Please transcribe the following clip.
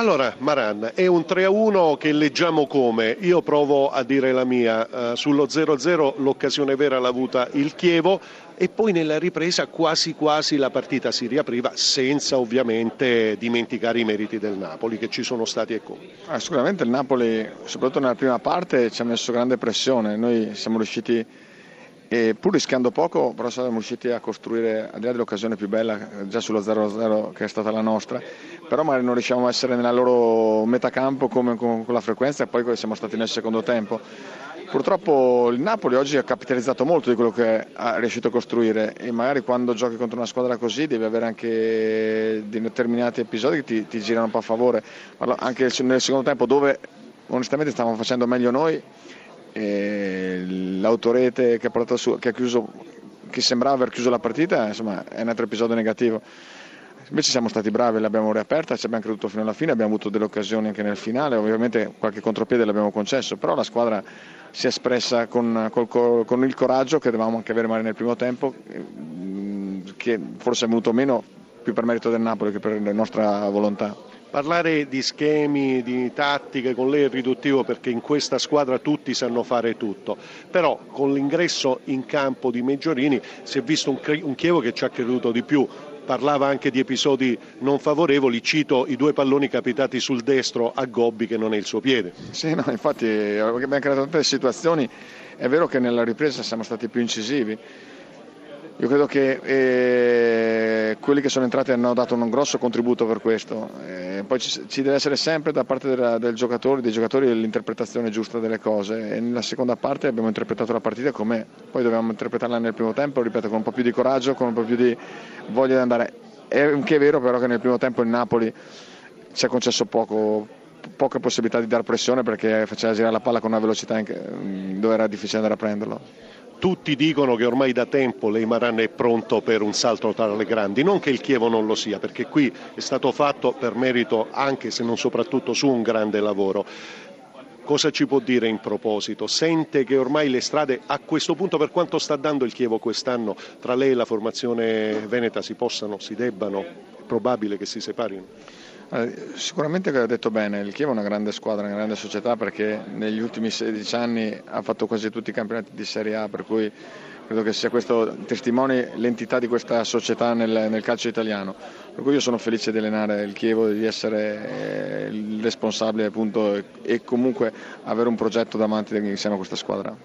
Allora, Maran, è un 3-1 che leggiamo come? Io provo a dire la mia. Uh, sullo 0-0 l'occasione vera l'ha avuta il Chievo e poi nella ripresa quasi quasi la partita si riapriva senza ovviamente dimenticare i meriti del Napoli che ci sono stati e come. Ah, sicuramente il Napoli, soprattutto nella prima parte, ci ha messo grande pressione. Noi siamo riusciti e pur rischiando poco, però siamo riusciti a costruire, al di là dell'occasione più bella, già sullo 0-0 che è stata la nostra, però magari non riusciamo a essere nella loro metacampo come con, con la frequenza e poi siamo stati nel secondo tempo. Purtroppo il Napoli oggi ha capitalizzato molto di quello che ha riuscito a costruire e magari quando giochi contro una squadra così devi avere anche determinati episodi che ti, ti girano un po' a favore, anche nel secondo tempo dove onestamente stavamo facendo meglio noi l'autorete che, su, che, chiuso, che, sembrava aver chiuso la partita insomma, è un altro episodio negativo. Invece siamo stati bravi, l'abbiamo riaperta, ci abbiamo creduto fino alla fine, abbiamo avuto delle occasioni anche nel finale, ovviamente qualche contropiede l'abbiamo concesso, però la squadra si è espressa con, col, con il coraggio che dovevamo anche avere magari nel primo tempo, che forse è venuto meno più per merito del Napoli che per la nostra volontà. Parlare di schemi, di tattiche con lei è riduttivo perché in questa squadra tutti sanno fare tutto, però con l'ingresso in campo di Meggiorini si è visto un, Chievo che ci ha creduto di più, parlava anche di episodi non favorevoli, cito i due palloni capitati sul destro a Gobbi che non è il suo piede. Sì, no, infatti abbiamo creato tante situazioni, è vero che nella ripresa siamo stati più incisivi, io credo che eh, quelli che sono entrati hanno dato un grosso contributo per questo. Eh, poi ci, ci, deve essere sempre da parte della, del giocatore, dei giocatori l'interpretazione giusta delle cose. E nella seconda parte abbiamo interpretato la partita come poi dovevamo interpretarla nel primo tempo, ripeto, con un po' più di coraggio, con un po' più di voglia di andare. È anche vero però che nel primo tempo il Napoli ci ha concesso poco, poche possibilità di dare pressione perché faceva girare la palla con una velocità dove era difficile andare a prenderlo tutti dicono che ormai da tempo l'Eimaran è pronto per un salto tra le grandi, non che il Chievo non lo sia, perché qui è stato fatto per merito anche se non soprattutto su un grande lavoro. Cosa ci può dire in proposito? Sente che ormai le strade a questo punto, per quanto sta dando il Chievo quest'anno, tra lei e la formazione veneta si possano, si debbano, è probabile che si separino? Sicuramente ha detto bene, il Chievo è una grande squadra, una grande società perché negli ultimi 16 anni ha fatto quasi tutti i campionati di Serie A, per cui credo che sia questo testimoni l'entità di questa società nel, nel calcio italiano. Per cui io sono felice di allenare il Chievo, di essere il responsabile appunto, e comunque avere un progetto davanti insieme a questa squadra.